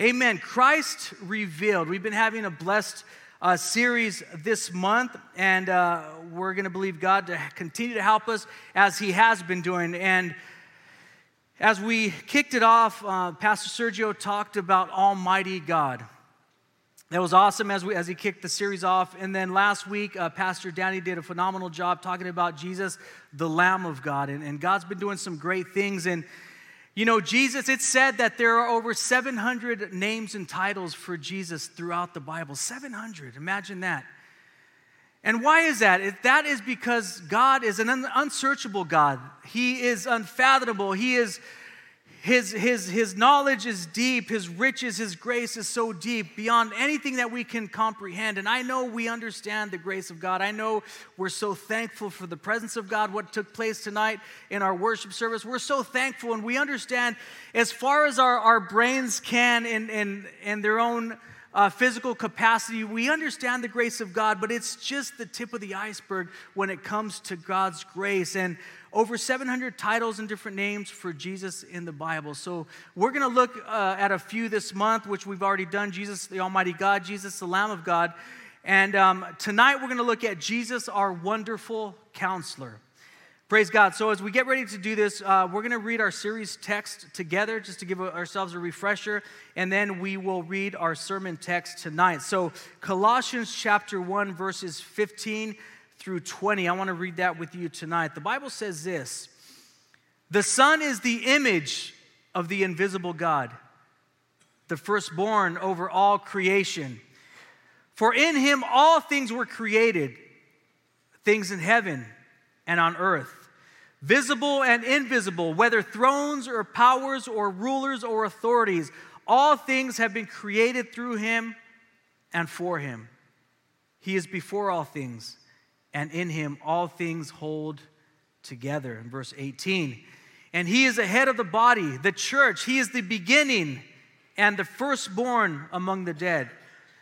Amen. Christ revealed. We've been having a blessed uh, series this month, and uh, we're going to believe God to continue to help us as He has been doing. And as we kicked it off, uh, Pastor Sergio talked about Almighty God. That was awesome as, we, as he kicked the series off. And then last week, uh, Pastor Danny did a phenomenal job talking about Jesus, the Lamb of God. And, and God's been doing some great things. And you know, Jesus, it's said that there are over 700 names and titles for Jesus throughout the Bible. 700, imagine that. And why is that? That is because God is an unsearchable God. He is unfathomable. He is his, his, his knowledge is deep, his riches, his grace is so deep beyond anything that we can comprehend. And I know we understand the grace of God. I know we're so thankful for the presence of God, what took place tonight in our worship service. We're so thankful, and we understand as far as our, our brains can in, in, in their own uh, physical capacity, we understand the grace of God, but it's just the tip of the iceberg when it comes to God's grace. And over 700 titles and different names for Jesus in the Bible. So we're going to look uh, at a few this month, which we've already done Jesus, the Almighty God, Jesus, the Lamb of God. And um, tonight we're going to look at Jesus, our wonderful counselor. Praise God. So, as we get ready to do this, uh, we're going to read our series text together just to give ourselves a refresher, and then we will read our sermon text tonight. So, Colossians chapter 1, verses 15 through 20. I want to read that with you tonight. The Bible says this The Son is the image of the invisible God, the firstborn over all creation. For in him all things were created, things in heaven and on earth, visible and invisible, whether thrones or powers or rulers or authorities. All things have been created through him and for him. He is before all things and in him all things hold together. In verse 18, and he is the head of the body, the church. He is the beginning and the firstborn among the dead,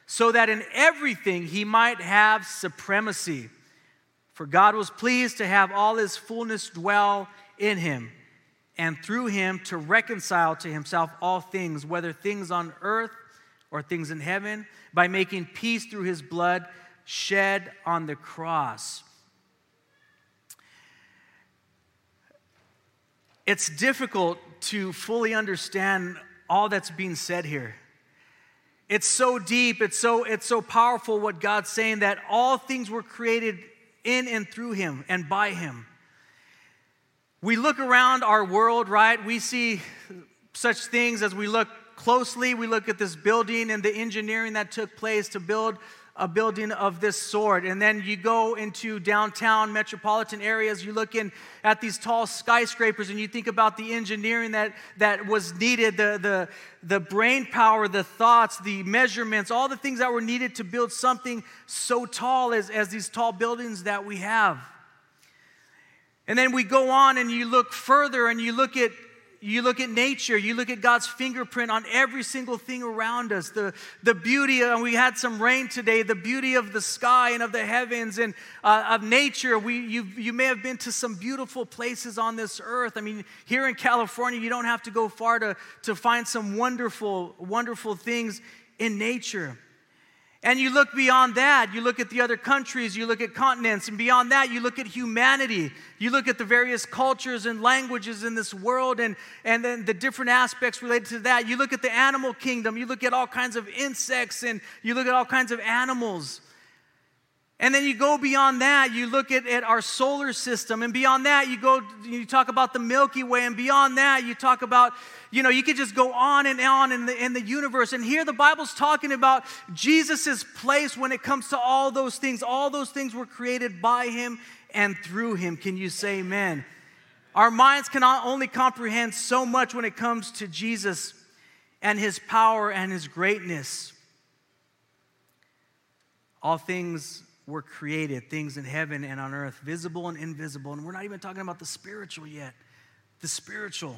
so that in everything he might have supremacy. For God was pleased to have all his fullness dwell in him, and through him to reconcile to himself all things, whether things on earth or things in heaven, by making peace through his blood shed on the cross. It's difficult to fully understand all that's being said here. It's so deep, it's so, it's so powerful what God's saying that all things were created in and through Him and by Him. We look around our world, right? We see such things as we look closely. We look at this building and the engineering that took place to build a building of this sort. And then you go into downtown metropolitan areas, you look in at these tall skyscrapers and you think about the engineering that, that was needed, the, the, the brain power, the thoughts, the measurements, all the things that were needed to build something so tall as, as these tall buildings that we have. And then we go on and you look further and you look at you look at nature, you look at God's fingerprint on every single thing around us. The, the beauty, and we had some rain today, the beauty of the sky and of the heavens and uh, of nature. We, you, you may have been to some beautiful places on this earth. I mean, here in California, you don't have to go far to, to find some wonderful, wonderful things in nature. And you look beyond that, you look at the other countries, you look at continents, and beyond that, you look at humanity. You look at the various cultures and languages in this world and, and then the different aspects related to that. You look at the animal kingdom, you look at all kinds of insects, and you look at all kinds of animals. And then you go beyond that, you look at, at our solar system, and beyond that, you go, you talk about the Milky Way, and beyond that, you talk about you know, you could just go on and on in the, in the universe. And here the Bible's talking about Jesus' place when it comes to all those things. All those things were created by him and through him. Can you say amen? Our minds cannot only comprehend so much when it comes to Jesus and his power and his greatness. All things were created, things in heaven and on earth, visible and invisible. And we're not even talking about the spiritual yet. The spiritual.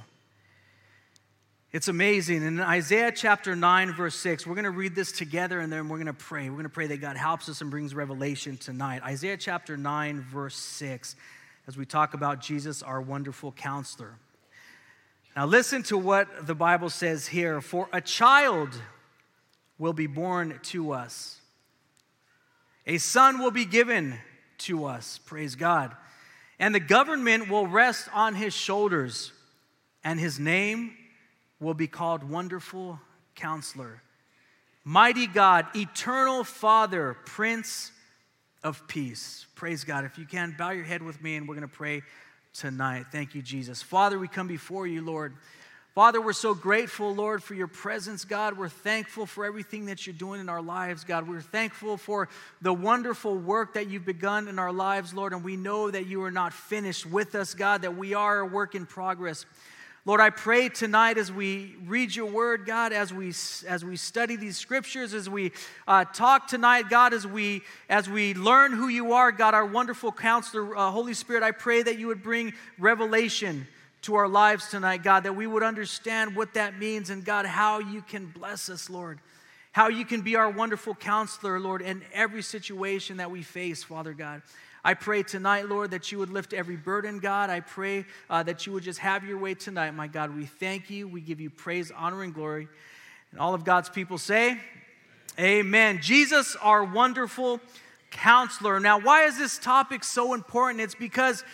It's amazing. In Isaiah chapter 9, verse 6, we're going to read this together and then we're going to pray. We're going to pray that God helps us and brings revelation tonight. Isaiah chapter 9, verse 6, as we talk about Jesus, our wonderful counselor. Now, listen to what the Bible says here For a child will be born to us, a son will be given to us. Praise God. And the government will rest on his shoulders, and his name will be called Wonderful Counselor, Mighty God, Eternal Father, Prince of Peace. Praise God. If you can, bow your head with me, and we're going to pray tonight. Thank you, Jesus. Father, we come before you, Lord. Father, we're so grateful, Lord, for your presence, God. We're thankful for everything that you're doing in our lives, God. We're thankful for the wonderful work that you've begun in our lives, Lord. And we know that you are not finished with us, God, that we are a work in progress. Lord, I pray tonight as we read your word, God, as we as we study these scriptures, as we uh, talk tonight, God, as we as we learn who you are, God, our wonderful counselor, uh, Holy Spirit, I pray that you would bring revelation to our lives tonight, God, that we would understand what that means and, God, how you can bless us, Lord. How you can be our wonderful counselor, Lord, in every situation that we face, Father God. I pray tonight, Lord, that you would lift every burden, God. I pray uh, that you would just have your way tonight, my God. We thank you. We give you praise, honor, and glory. And all of God's people say, Amen. Jesus, our wonderful counselor. Now, why is this topic so important? It's because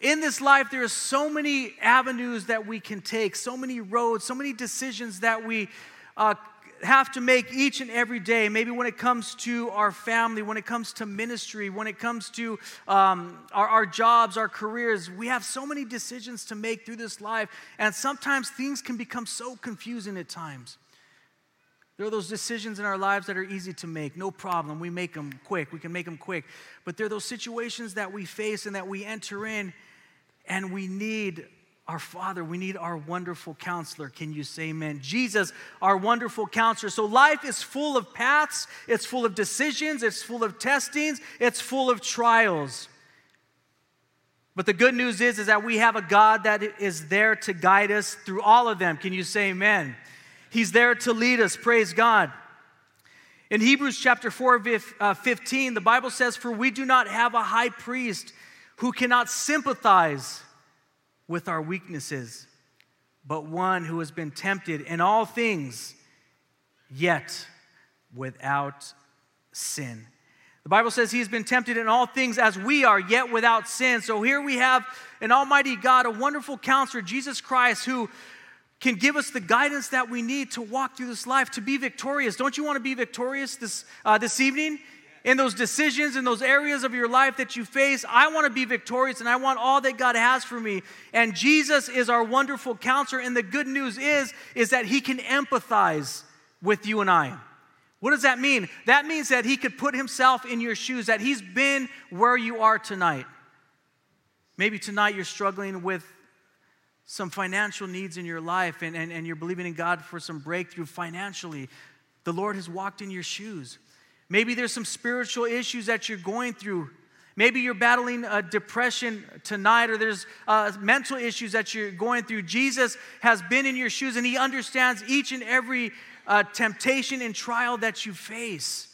in this life, there are so many avenues that we can take, so many roads, so many decisions that we uh, have to make each and every day. Maybe when it comes to our family, when it comes to ministry, when it comes to um, our, our jobs, our careers, we have so many decisions to make through this life. And sometimes things can become so confusing at times. There are those decisions in our lives that are easy to make, no problem. We make them quick, we can make them quick. But there are those situations that we face and that we enter in and we need our Father. We need our wonderful counselor. Can you say amen? Jesus, our wonderful counselor. So life is full of paths, it's full of decisions, it's full of testings, it's full of trials. But the good news is, is that we have a God that is there to guide us through all of them. Can you say amen? He's there to lead us. Praise God. In Hebrews chapter 4, uh, 15, the Bible says, For we do not have a high priest who cannot sympathize with our weaknesses, but one who has been tempted in all things, yet without sin. The Bible says he has been tempted in all things as we are, yet without sin. So here we have an almighty God, a wonderful counselor, Jesus Christ, who can give us the guidance that we need to walk through this life, to be victorious. Don't you want to be victorious this, uh, this evening? In those decisions, in those areas of your life that you face. I want to be victorious and I want all that God has for me. And Jesus is our wonderful counselor. And the good news is, is that he can empathize with you and I. What does that mean? That means that he could put himself in your shoes, that he's been where you are tonight. Maybe tonight you're struggling with some financial needs in your life and, and, and you're believing in God for some breakthrough financially. The Lord has walked in your shoes. Maybe there's some spiritual issues that you're going through. Maybe you're battling a depression tonight, or there's uh, mental issues that you're going through. Jesus has been in your shoes and he understands each and every uh, temptation and trial that you face.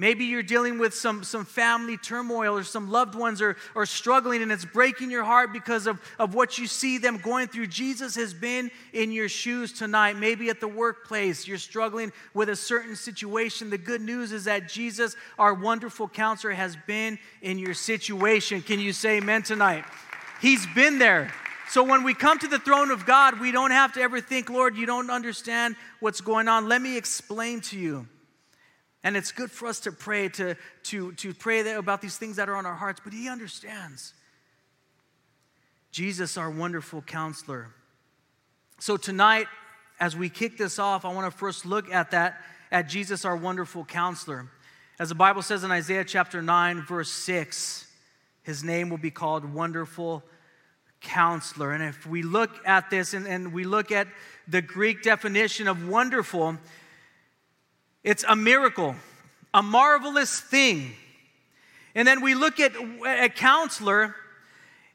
Maybe you're dealing with some, some family turmoil or some loved ones are, are struggling and it's breaking your heart because of, of what you see them going through. Jesus has been in your shoes tonight. Maybe at the workplace, you're struggling with a certain situation. The good news is that Jesus, our wonderful counselor, has been in your situation. Can you say amen tonight? He's been there. So when we come to the throne of God, we don't have to ever think, Lord, you don't understand what's going on. Let me explain to you. And it's good for us to pray, to, to, to pray about these things that are on our hearts, but He understands. Jesus, our wonderful counselor. So tonight, as we kick this off, I want to first look at that, at Jesus, our wonderful counselor. As the Bible says in Isaiah chapter 9, verse 6, his name will be called Wonderful Counselor. And if we look at this and, and we look at the Greek definition of wonderful, it's a miracle, a marvelous thing. And then we look at a counselor,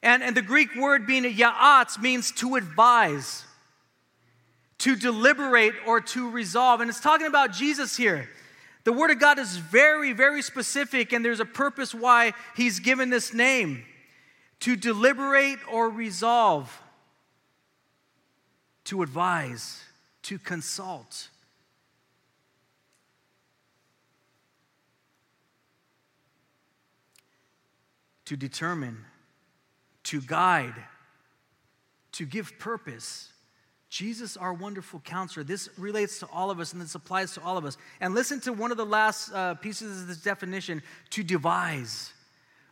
and, and the Greek word being ya'atz means to advise, to deliberate, or to resolve. And it's talking about Jesus here. The Word of God is very, very specific, and there's a purpose why He's given this name to deliberate or resolve. to advise, to consult. To determine, to guide, to give purpose. Jesus, our wonderful counselor. This relates to all of us and this applies to all of us. And listen to one of the last uh, pieces of this definition to devise.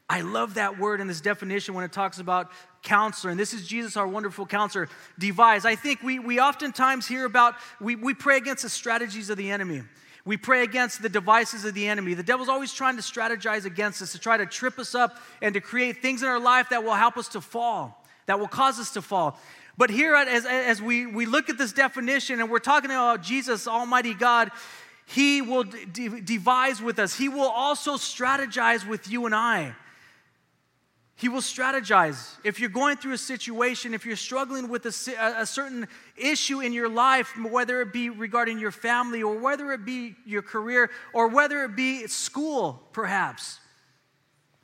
I love that word in this definition when it talks about counselor. And this is Jesus, our wonderful counselor. Devise. I think we, we oftentimes hear about, we, we pray against the strategies of the enemy. We pray against the devices of the enemy. The devil's always trying to strategize against us, to try to trip us up and to create things in our life that will help us to fall, that will cause us to fall. But here, as, as we, we look at this definition and we're talking about Jesus, Almighty God, He will de- devise with us. He will also strategize with you and I. He will strategize. If you're going through a situation, if you're struggling with a, a, certain issue in your life, whether it be regarding your family or whether it be your career or whether it be school, perhaps,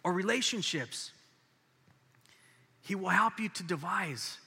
or relationships, He will help you to devise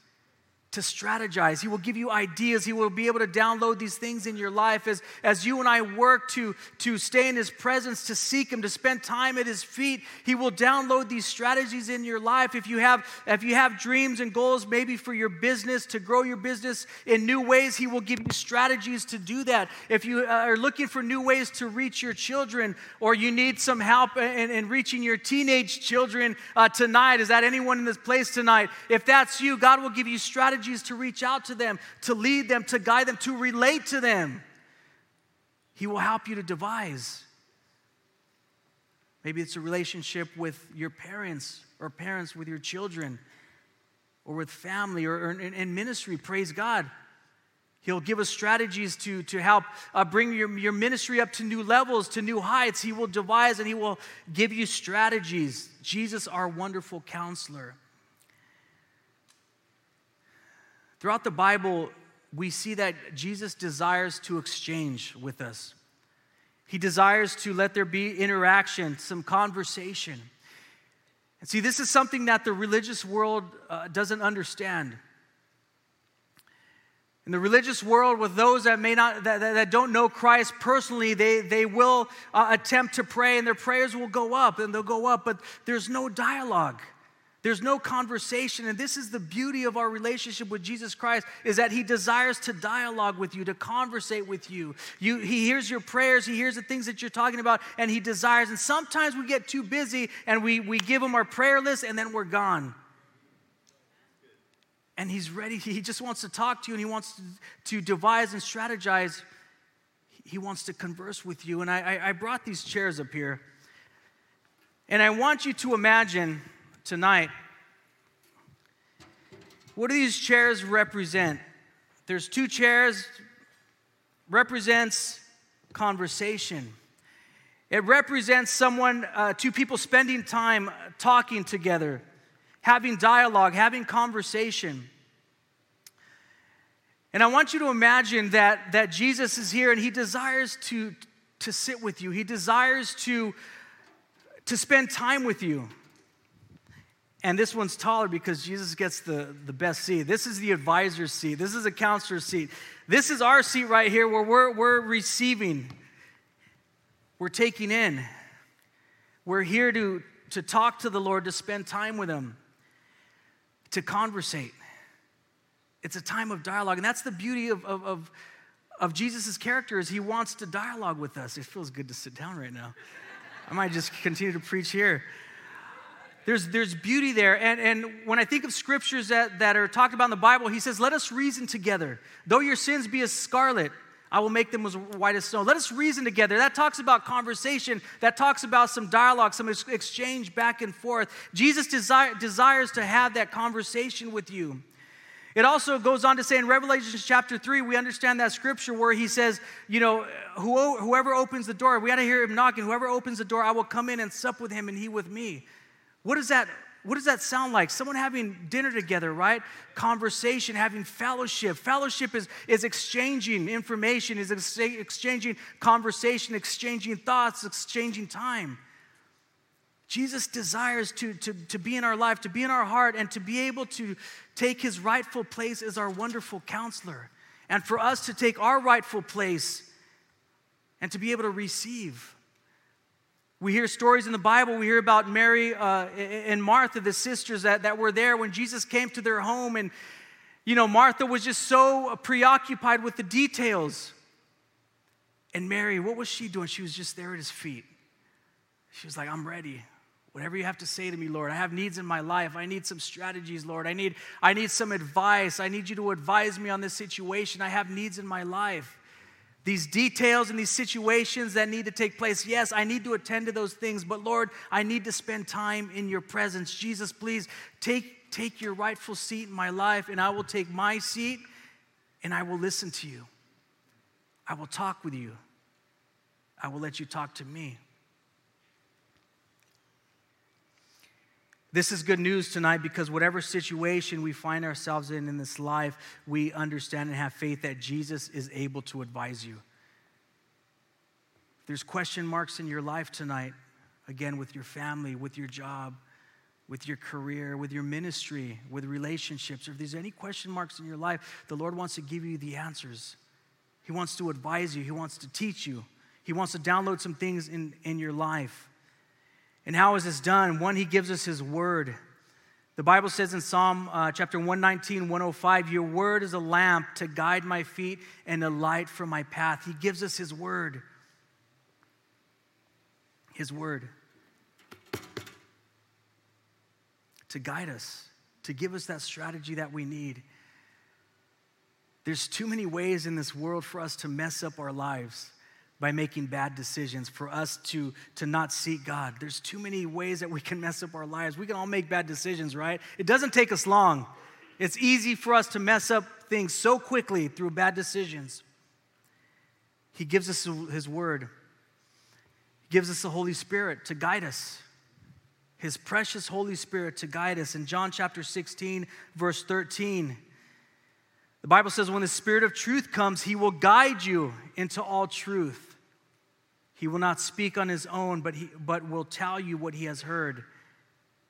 to strategize. He will give you ideas. He will be able to download these things in your life as, as you and I work to, to stay in His presence, to seek Him, to spend time at His feet. He will download these strategies in your life. If you have, if you have dreams and goals, maybe for your business, to grow your business in new ways, He will give you strategies to do that. If you are looking for new ways to reach your children or you need some help in, in reaching your teenage children uh, tonight, is that anyone in this place tonight? If that's you, God will give you strategies strategies to reach out to them, to lead them, to guide them, to relate to them. He will help you to devise. Maybe it's a relationship with your parents or parents with your children or with family or, or in, in, ministry. Praise God. He'll give us strategies to, to help uh, bring your, your ministry up to new levels, to new heights. He will devise and He will give you strategies. Jesus, our wonderful counselor. Throughout the Bible, we see that Jesus desires to exchange with us. He desires to let there be interaction, some conversation. And see, this is something that the religious world uh, doesn't understand. In the religious world, with those that may not, that, that don't know Christ personally, they, they will uh, attempt to pray and their prayers will go up and they'll go up, but there's no dialogue. There's no conversation, and this is the beauty of our relationship with Jesus Christ is that he desires to dialogue with you, to conversate with you. you. He hears your prayers, he hears the things that you're talking about, and he desires. And sometimes we get too busy and we, we give him our prayer list and then we're gone. And he's ready, he just wants to talk to you and he wants to, to devise and strategize. He wants to converse with you. And I, I brought these chairs up here. And I want you to imagine tonight. What do these chairs represent? There's two chairs represents conversation. It represents someone, uh, two people spending time talking together, having dialogue, having conversation. And I want you to imagine that, that Jesus is here and he desires to, to sit with you. He desires to, to spend time with you. And this one's taller because Jesus gets the, the best seat. This is the advisor's seat. This is a counselor's seat. This is our seat right here where we're, we're receiving, we're taking in. We're here to, to talk to the Lord, to spend time with Him, to conversate. It's a time of dialogue. And that's the beauty of, of, of, of Jesus' character is he wants to dialogue with us. It feels good to sit down right now. I might just continue to preach here. There's, there's beauty there. And, and when I think of scriptures that, that are talked about in the Bible, he says, Let us reason together. Though your sins be as scarlet, I will make them as white as snow. Let us reason together. That talks about conversation. That talks about some dialogue, some exchange back and forth. Jesus desire, desires to have that conversation with you. It also goes on to say in Revelation chapter 3, we understand that scripture where he says, you know, whoever opens the door, we got to hear him knocking. Whoever opens the door, I will come in and sup with him and he with me. What does that what does that sound like? Someone having dinner together, right? Conversation, having fellowship. Fellowship is, is exchanging information, is exchanging conversation, exchanging thoughts, exchanging time. Jesus desires to, to, to be in our life, to be in our heart, and to be able to take his rightful place as our wonderful counselor. And for us to take our rightful place and to be able to receive. We hear stories in the Bible. We hear about Mary uh, and Martha, the sisters that, that were there when Jesus came to their home. And, you know, Martha was just so preoccupied with the details. And Mary, what was she doing? She was just there at his feet. She was like, I'm ready. Whatever you have to say to me, Lord. I have needs in my life. I need some strategies, Lord. I need, I need some advice. I need you to advise me on this situation. I have needs in my life. These details and these situations that need to take place. Yes, I need to attend to those things, but Lord, I need to spend time in your presence. Jesus, please take, take your rightful seat in my life, and I will take my seat and I will listen to you. I will talk with you. I will let you talk to me. This is good news tonight because whatever situation we find ourselves in in this life, we understand and have faith that Jesus is able to advise you. There's question marks in your life tonight, again, with your family, with your job, with your career, with your ministry, with relationships, if there's any question marks in your life, the Lord wants to give you the answers. He wants to advise you, He wants to teach you, He wants to download some things in, in your life. And how is this done? One, he gives us his word. The Bible says in Psalm uh, chapter 119, 105, Your word is a lamp to guide my feet and a light for my path. He gives us his word. His word. To guide us, to give us that strategy that we need. There's too many ways in this world for us to mess up our lives by making bad decisions, for us to, to not seek God. There's too many ways that we can mess up our lives. We can all make bad decisions, right? It doesn't take us long. It's easy for us to mess up things so quickly through bad decisions. He gives us His Word, He gives us the Holy Spirit to guide us. His precious Holy Spirit to guide us. In John chapter 16, verse 13, the Bible says, When the Spirit of truth comes, He will guide you into all truth. He will not speak on his own, but, he, but will tell you what he has heard.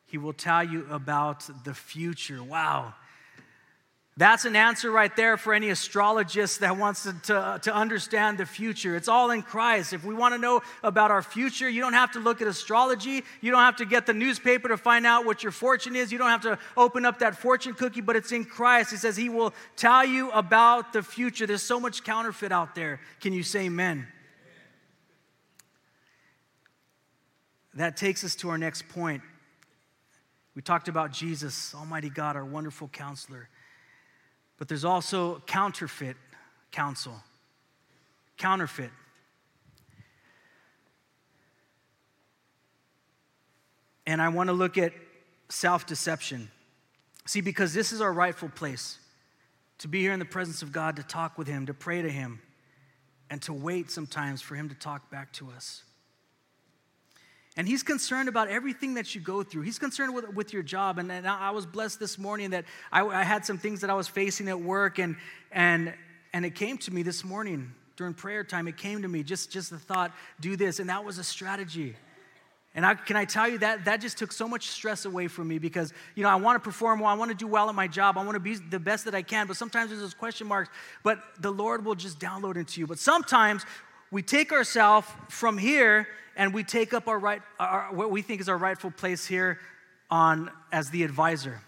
He will tell you about the future. Wow. That's an answer right there for any astrologist that wants to, to, to, understand the future. It's all in Christ. If we want to know about our future, you don't have to look at astrology. You don't have to get the newspaper to find out what your fortune is. You don't have to open up that fortune cookie, but it's in Christ. He says He will tell you about the future. There's so much counterfeit out there. Can you say amen? That takes us to our next point. We talked about Jesus, Almighty God, our wonderful counselor. But there's also counterfeit counsel. Counterfeit. And I want to look at self deception. See, because this is our rightful place to be here in the presence of God, to talk with Him, to pray to Him, and to wait sometimes for Him to talk back to us. And he's concerned about everything that you go through. He's concerned with, with your job. And, and I was blessed this morning that I, I, had some things that I was facing at work, and, and, and it came to me this morning during prayer time. It came to me just, just the thought, do this. And that was a strategy. And I, can I tell you that that just took so much stress away from me because, you know, I want to perform well, I want to do well at my job, I want to be the best that I can, but sometimes there's those question marks, but the Lord will just download into you. But sometimes we take ourselves from here and we take up our right, our, what we think is our rightful place here on as the advisor.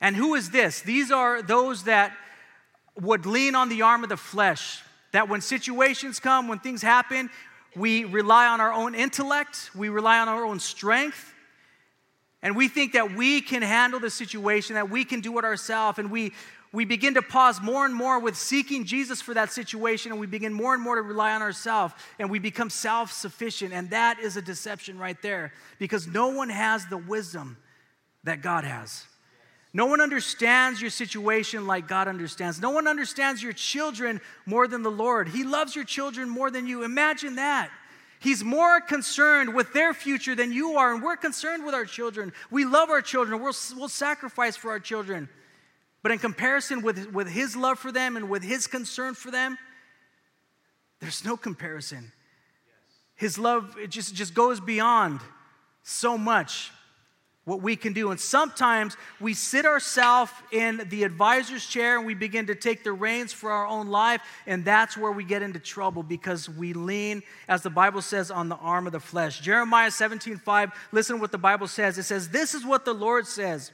And who is this? These are those that would lean on the arm of the flesh. That when situations come, when things happen, we rely on our own intellect, we rely on our own strength, and we think that we can handle the situation, that we can do it ourselves, and we we begin to pause more and more with seeking Jesus for that situation, and we begin more and more to rely on ourselves, and we become self sufficient. And that is a deception right there because no one has the wisdom that God has. No one understands your situation like God understands. No one understands your children more than the Lord. He loves your children more than you. Imagine that. He's more concerned with their future than you are, and we're concerned with our children. We love our children. We'll, we'll sacrifice for our children. But in comparison with, with his love for them and with his concern for them, there's no comparison. His love it just, just goes beyond so much what we can do. And sometimes we sit ourselves in the advisor's chair and we begin to take the reins for our own life, and that's where we get into trouble because we lean, as the Bible says, on the arm of the flesh. Jeremiah 17 5, listen to what the Bible says. It says, This is what the Lord says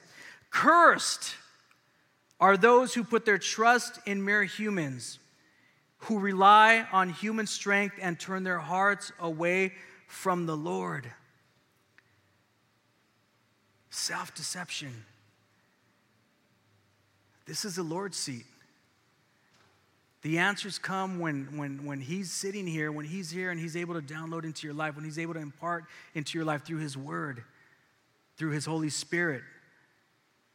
Cursed are those who put their trust in mere humans, who rely on human strength and turn their hearts away from the Lord self deception. This is the Lord's seat. The answers come when, when, when He's sitting here, when He's here and He's able to download into your life, when He's able to impart into your life through His Word, through His Holy Spirit,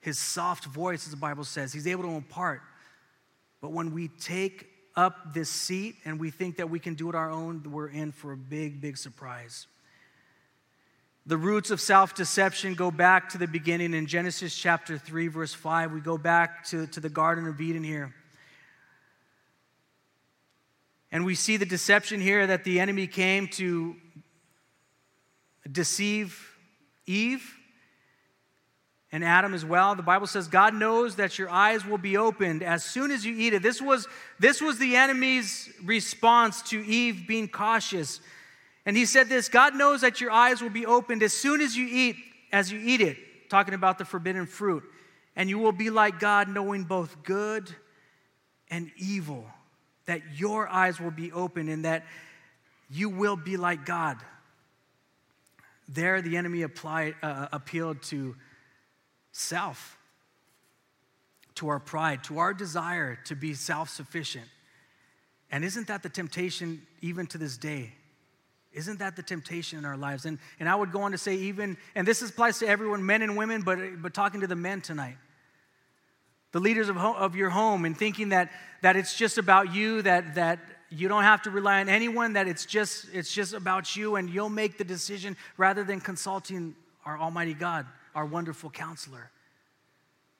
His soft voice, as the Bible says. He's able to impart. But when we take up this seat and we think that we can do it our own, we're in for a big, big surprise. The roots of self deception go back to the beginning in Genesis chapter 3, verse 5. We go back to, to the Garden of Eden here. And we see the deception here that the enemy came to deceive Eve and Adam as well. The Bible says God knows that your eyes will be opened as soon as you eat it. This was, this was the enemy's response to Eve being cautious. And he said this God knows that your eyes will be opened as soon as you eat, as you eat it, talking about the forbidden fruit. And you will be like God, knowing both good and evil. That your eyes will be open and that you will be like God. There, the enemy applied, uh, appealed to self, to our pride, to our desire to be self sufficient. And isn't that the temptation even to this day? Isn't that the temptation in our lives? And, and I would go on to say, even, and this applies to everyone, men and women, but, but talking to the men tonight. The leaders of, ho- of your home, and thinking that, that it's just about you, that, that you don't have to rely on anyone, that it's just, it's just about you, and you'll make the decision rather than consulting our Almighty God, our wonderful counselor.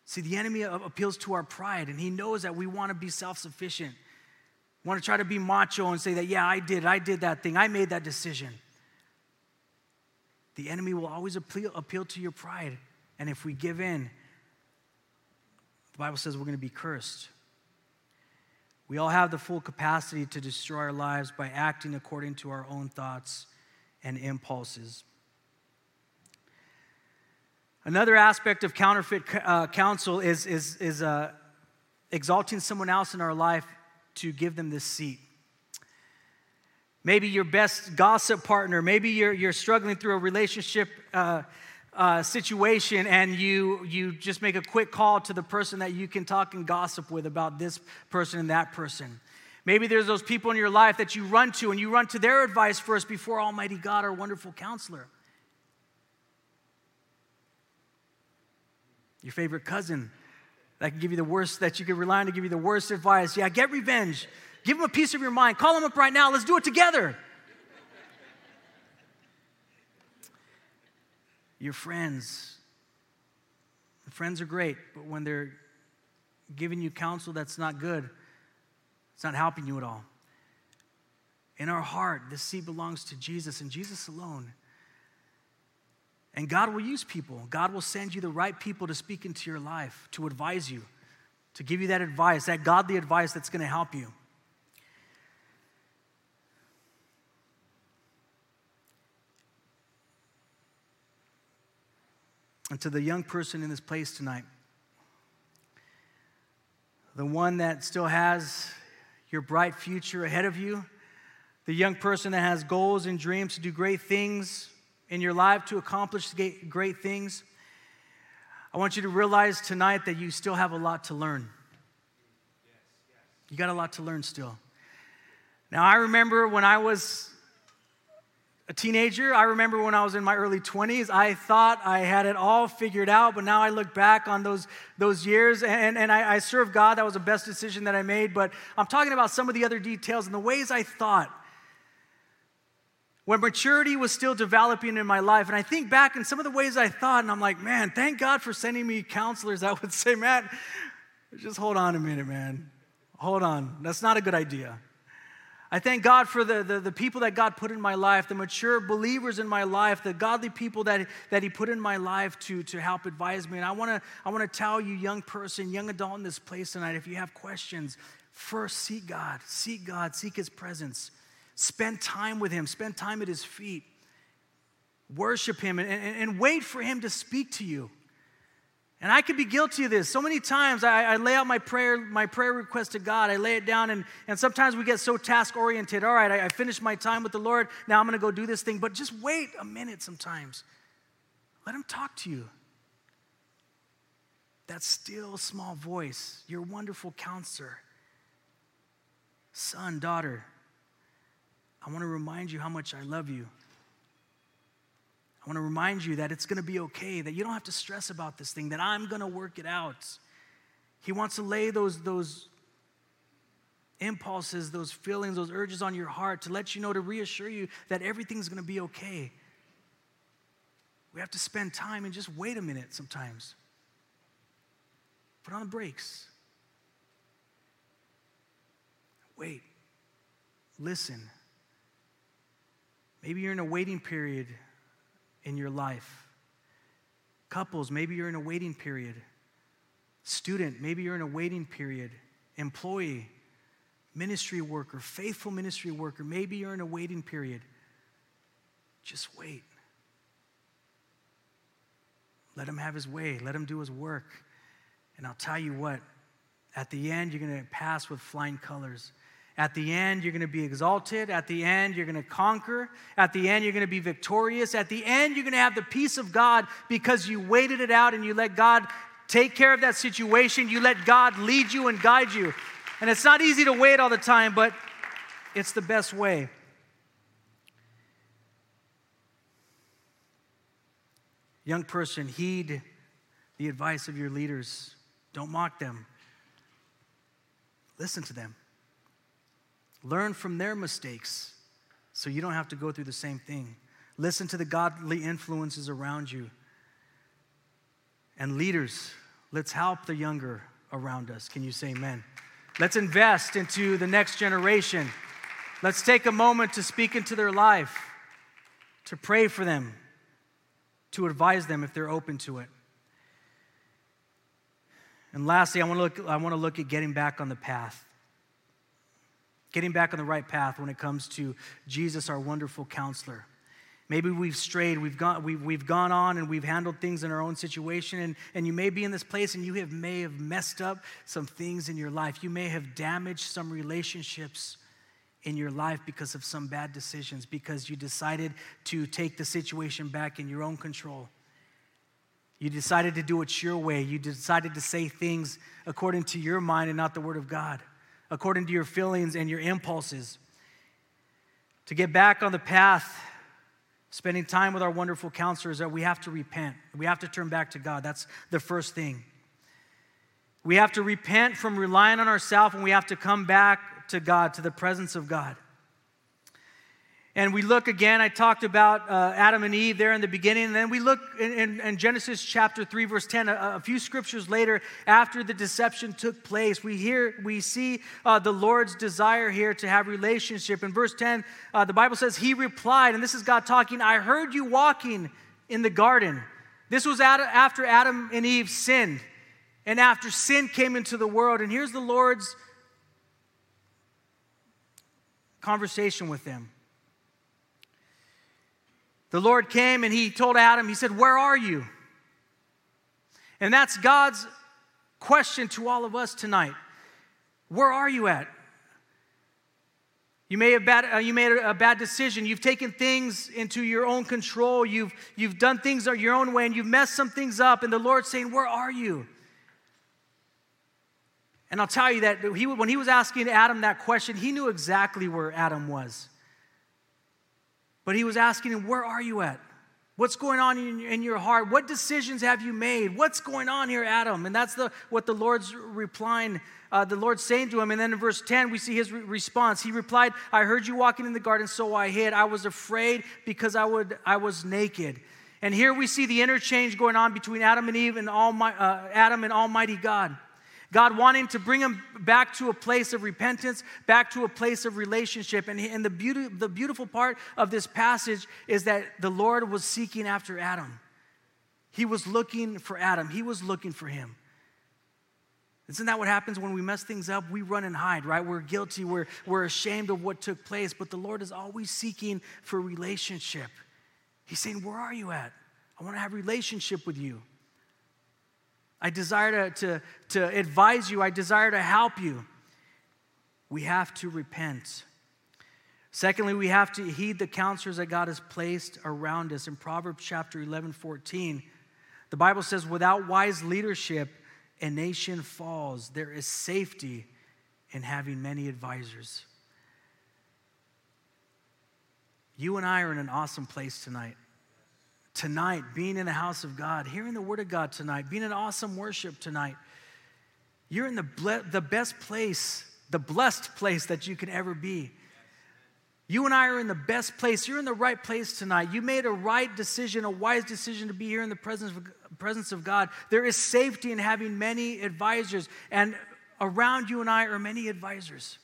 See, the enemy appeals to our pride, and he knows that we want to be self sufficient want to try to be macho and say that, yeah, I did, I did that thing, I made that decision. The enemy will always appeal, appeal to your pride. And if we give in, the Bible says we're going to be cursed. We all have the full capacity to destroy our lives by acting according to our own thoughts and impulses. Another aspect of counterfeit uh, counsel is, is, is uh, exalting someone else in our life to give them this seat. Maybe your best gossip partner, maybe you're, you're struggling through a relationship uh, uh, situation and you, you just make a quick call to the person that you can talk and gossip with about this person and that person. Maybe there's those people in your life that you run to and you run to their advice first before Almighty God, our wonderful counselor. Your favorite cousin that can give you the worst, that you can rely on to give you the worst advice. Yeah, get revenge. Give them a piece of your mind. Call them up right now. Let's do it together. your friends. Friends are great, but when they're giving you counsel that's not good, it's not helping you at all. In our heart, this seed belongs to Jesus and Jesus alone. And God will use people. God will send you the right people to speak into your life, to advise you, to give you that advice, that godly advice that's going to help you. And to the young person in this place tonight, the one that still has your bright future ahead of you, the young person that has goals and dreams to do great things in your life to accomplish great things, I want you to realize tonight that you still have a lot to learn. You got a lot to learn still. Now, I remember when I was a teenager, I remember when I was in my early 20s, I thought I had it all figured out, but now I look back on those, those years and, and I, I serve God. That was the best decision that I made, but I'm talking about some of the other details and the ways I thought when maturity was still developing in my life. And I think back in some of the ways I thought, and I'm like, man, thank God for sending me counselors that would say, Matt, just hold on a minute, man. Hold on. That's not a good idea. I thank God for the, the, the, people that God put in my life, the mature believers in my life, the godly people that, that He put in my life to, to help advise me. And I wanna, I wanna tell you, young person, young adult in this place tonight, if you have questions, first seek God, seek God, seek His presence. Spend time with Him, spend time at His feet. Worship Him and, and, and wait for Him to speak to you. And I could be guilty of this. So many times I, I, lay out my prayer, my prayer request to God. I lay it down, and, and sometimes we get so task oriented. All right, I, I finished my time with the Lord. Now I'm going to go do this thing. But just wait a minute sometimes. Let Him talk to you. That still small voice, your wonderful counselor, son, daughter. I want to remind you how much I love you. I want to remind you that it's going to be okay, that you don't have to stress about this thing, that I'm going to work it out. He wants to lay those, those impulses, those feelings, those urges on your heart to let you know, to reassure you that everything's going to be okay. We have to spend time and just wait a minute sometimes. Put on the brakes. Wait. Listen. Maybe you're in a waiting period in your life. Couples, maybe you're in a waiting period. Student, maybe you're in a waiting period. Employee, ministry worker, faithful ministry worker, maybe you're in a waiting period. Just wait. Let him have his way, let him do his work. And I'll tell you what, at the end, you're going to pass with flying colors. At the end, you're going to be exalted. At the end, you're going to conquer. At the end, you're going to be victorious. At the end, you're going to have the peace of God because you waited it out and you let God take care of that situation. You let God lead you and guide you. And it's not easy to wait all the time, but it's the best way. Young person, heed the advice of your leaders. Don't mock them. Listen to them. Learn from their mistakes so you don't have to go through the same thing. Listen to the godly influences around you. And leaders, let's help the younger around us. Can you say amen? Let's invest into the next generation. Let's take a moment to speak into their life, to pray for them, to advise them if they're open to it. And lastly, I want to look, I want to look at getting back on the path getting back on the right path when it comes to Jesus, our wonderful counselor. Maybe we've strayed, we've gone, we've, we've gone on and we've handled things in our own situation, and, and you may be in this place and you have, may have messed up some things in your life. You may have damaged some relationships in your life because of some bad decisions, because you decided to take the situation back in your own control. You decided to do it your way. You decided to say things according to your mind and not the Word of God according to your feelings and your impulses. To get back on the path, spending time with our wonderful counselors, that we have to repent. We have to turn back to God. That's the first thing. We have to repent from relying on ourselves and we have to come back to God, to the presence of God. And we look again, I talked about uh, Adam and Eve there in the beginning. And then we look in, in, in Genesis chapter 3, verse 10, a, a, few scriptures later, after the deception took place. We hear, we see uh, the Lord's desire here to have relationship. In verse 10, uh, the Bible says, He replied, and this is God talking, I heard you walking in the garden. This was after Adam and Eve sinned, and after sin came into the world. And here's the Lord's conversation with them. The Lord came and he told Adam, He said, Where are you? And that's God's question to all of us tonight. Where are you at? You may have bad, uh, you made a, bad decision. You've taken things into your own control. You've, you've done things your own way and you've messed some things up. And the Lord's saying, Where are you? And I'll tell you that he, when he was asking Adam that question, he knew exactly where Adam was. But he was asking him, Where are you at? What's going on in, your heart? What decisions have you made? What's going on here, Adam? And that's the, what the Lord's replying, uh, the Lord's saying to him. And then in verse 10, we see his re- response. He replied, I heard you walking in the garden, so I hid. I was afraid because I, would, I was naked. And here we see the interchange going on between Adam and Eve and Almighty, uh, Adam and Almighty God. God wanting to bring him back to a place of repentance, back to a place of relationship. And, and the, beauty, the beautiful part of this passage is that the Lord was seeking after Adam. He was looking for Adam, he was looking for him. Isn't that what happens when we mess things up? We run and hide, right? We're guilty, we're, we're ashamed of what took place, but the Lord is always seeking for relationship. He's saying, Where are you at? I want to have relationship with you. I desire to, to, to advise you, I desire to help you. We have to repent. Secondly, we have to heed the counselors that God has placed around us. In Proverbs chapter 11, 14, the Bible says, Without wise leadership, a nation falls, there is safety in having many advisors. You and I are in an awesome place tonight. Tonight, being in the house of God, hearing the word of God tonight, being in awesome worship tonight. You're in the, ble- the best place, the blessed place that you can ever be. You and I are in the best place. You're in the right place tonight. You made a right decision, a wise decision to be here in the presence of, presence of God. There is safety in having many advisors, and around you and I are many advisors.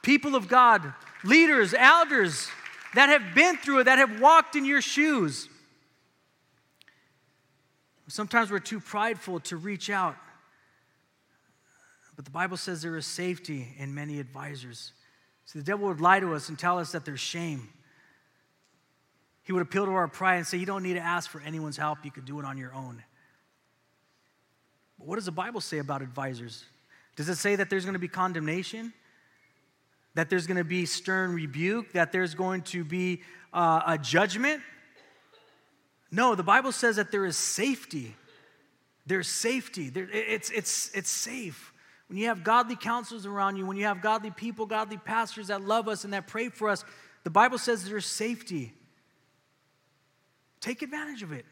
People of God, leaders, elders that have been through it, that have walked in your shoes. Sometimes we're too prideful to reach out. But the Bible says there is safety in many advisors. See, the devil would lie to us and tell us that there's shame. He would appeal to our pride and say, You don't need to ask for anyone's help, you could do it on your own. But what does the Bible say about advisors? Does it say that there's going to be condemnation? That there's going to be stern rebuke? That there's going to be uh, a judgment? No, the Bible says that there is safety. There's safety. There, it's, it's, it's safe when you have godly counselors around you, when you have godly people, godly pastors that love us and that pray for us, the Bible says there's safety. Take advantage of it.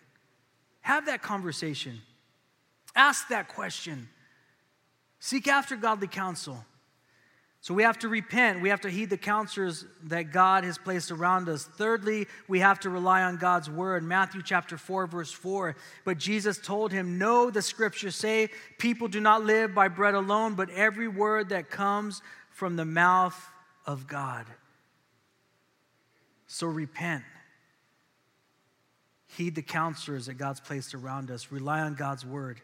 Have that conversation. Ask that question. Seek after godly counsel. So we have to repent. We have to heed the counselors that God has placed around us. Thirdly, we have to rely on God's word. Matthew chapter 4, verse 4. But Jesus told him, No, the scriptures say, people do not live by bread alone, but every word that comes from the mouth of God. So repent. Heed the counselors that God's placed around us. Rely on God's word.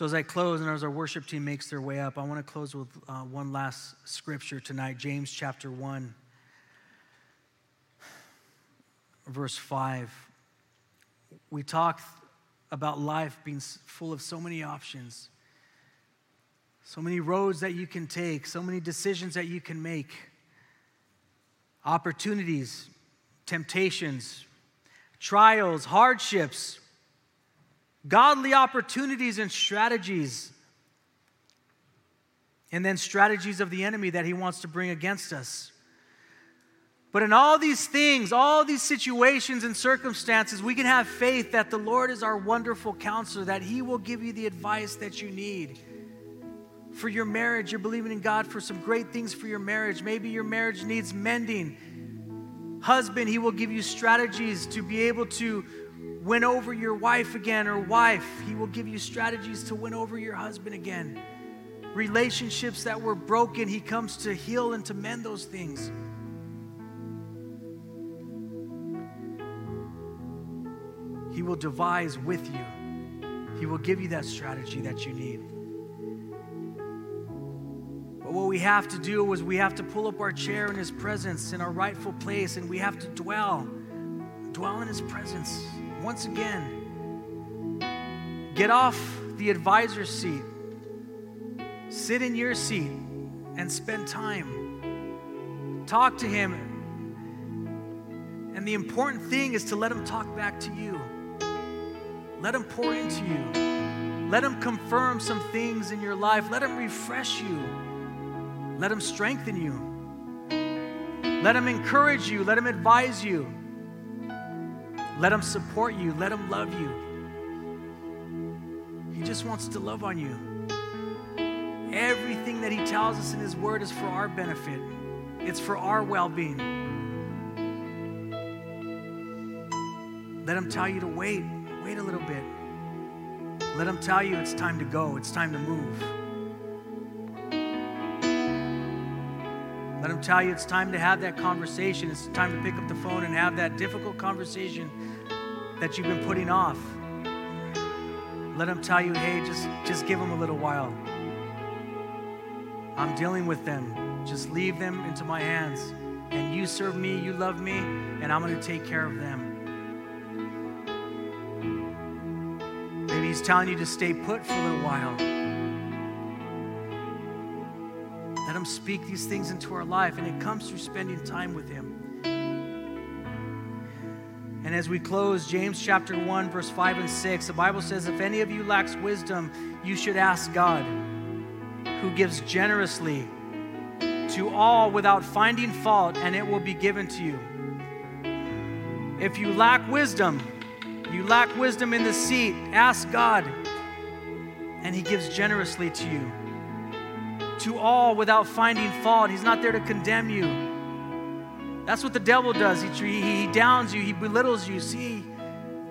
So, as I close and as our worship team makes their way up, I want to close with uh, one last scripture tonight James chapter 1, verse 5. We talk about life being full of so many options, so many roads that you can take, so many decisions that you can make, opportunities, temptations, trials, hardships godly opportunities and strategies, and then strategies of the enemy that he wants to bring against us. But in all these things, all these situations and circumstances, we can have faith that the Lord is our wonderful counselor, that He will give you the advice that you need. For your marriage, you're believing in God for some great things for your marriage. Maybe your marriage needs mending. Husband, He will give you strategies to be able to win over your wife again or wife. He will give you strategies to win over your husband again. Relationships that were broken, He comes to heal and to mend those things. He will devise with you. He will give you that strategy that you need. But what we have to do is we have to pull up our chair in His presence in our rightful place and we have to dwell, dwell in His presence once again, get off the advisor's seat, sit in your seat, and spend time. Talk to him. And the important thing is to let him talk back to you. Let him pour into you. Let him confirm some things in your life. Let him refresh you. Let him strengthen you. Let him encourage you. Let him advise you. Let Him support you. Let Him love you. He just wants to love on you. Everything that He tells us in His Word is for our benefit, it's for our well being. Let him tell you to wait. Wait a little bit. Let him tell you it's time to go, it's time to move. Let him tell you it's time to have that conversation. It's time to pick up the phone and have that difficult conversation that you've been putting off. Let him tell you, hey, just, just give them a little while. I'm dealing with them. Just leave them into my hands. And you serve me, you love me, and I'm going to take care of them. Maybe he's telling you to stay put for a little while. Let him speak these things into our life, and it comes through spending time with him. And as we close, James chapter 1, verse 5 and 6, the Bible says, If any of you lacks wisdom, you should ask God, who gives generously to all without finding fault, and it will be given to you. If you lack wisdom, you lack wisdom in the seat, ask God, and He gives generously to you to all without finding fault. He's not there to condemn you. That's what the devil does. He, he downs you, he belittles you. See,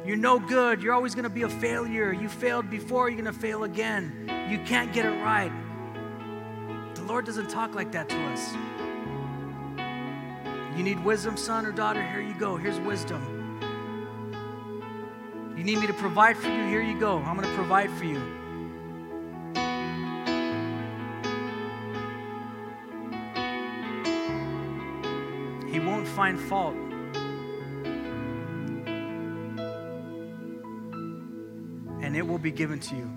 you're no good. You're always going to be a failure. You failed before, you're going to fail again. You can't get it right. The Lord doesn't talk like that to us. You need wisdom, son or daughter? Here you go. Here's wisdom. You need me to provide for you? Here you go. I'm going to provide for you. Find fault. And it will be given to you.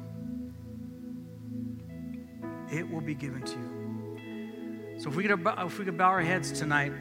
It will be given to you. So if we could, if we could bow our heads tonight.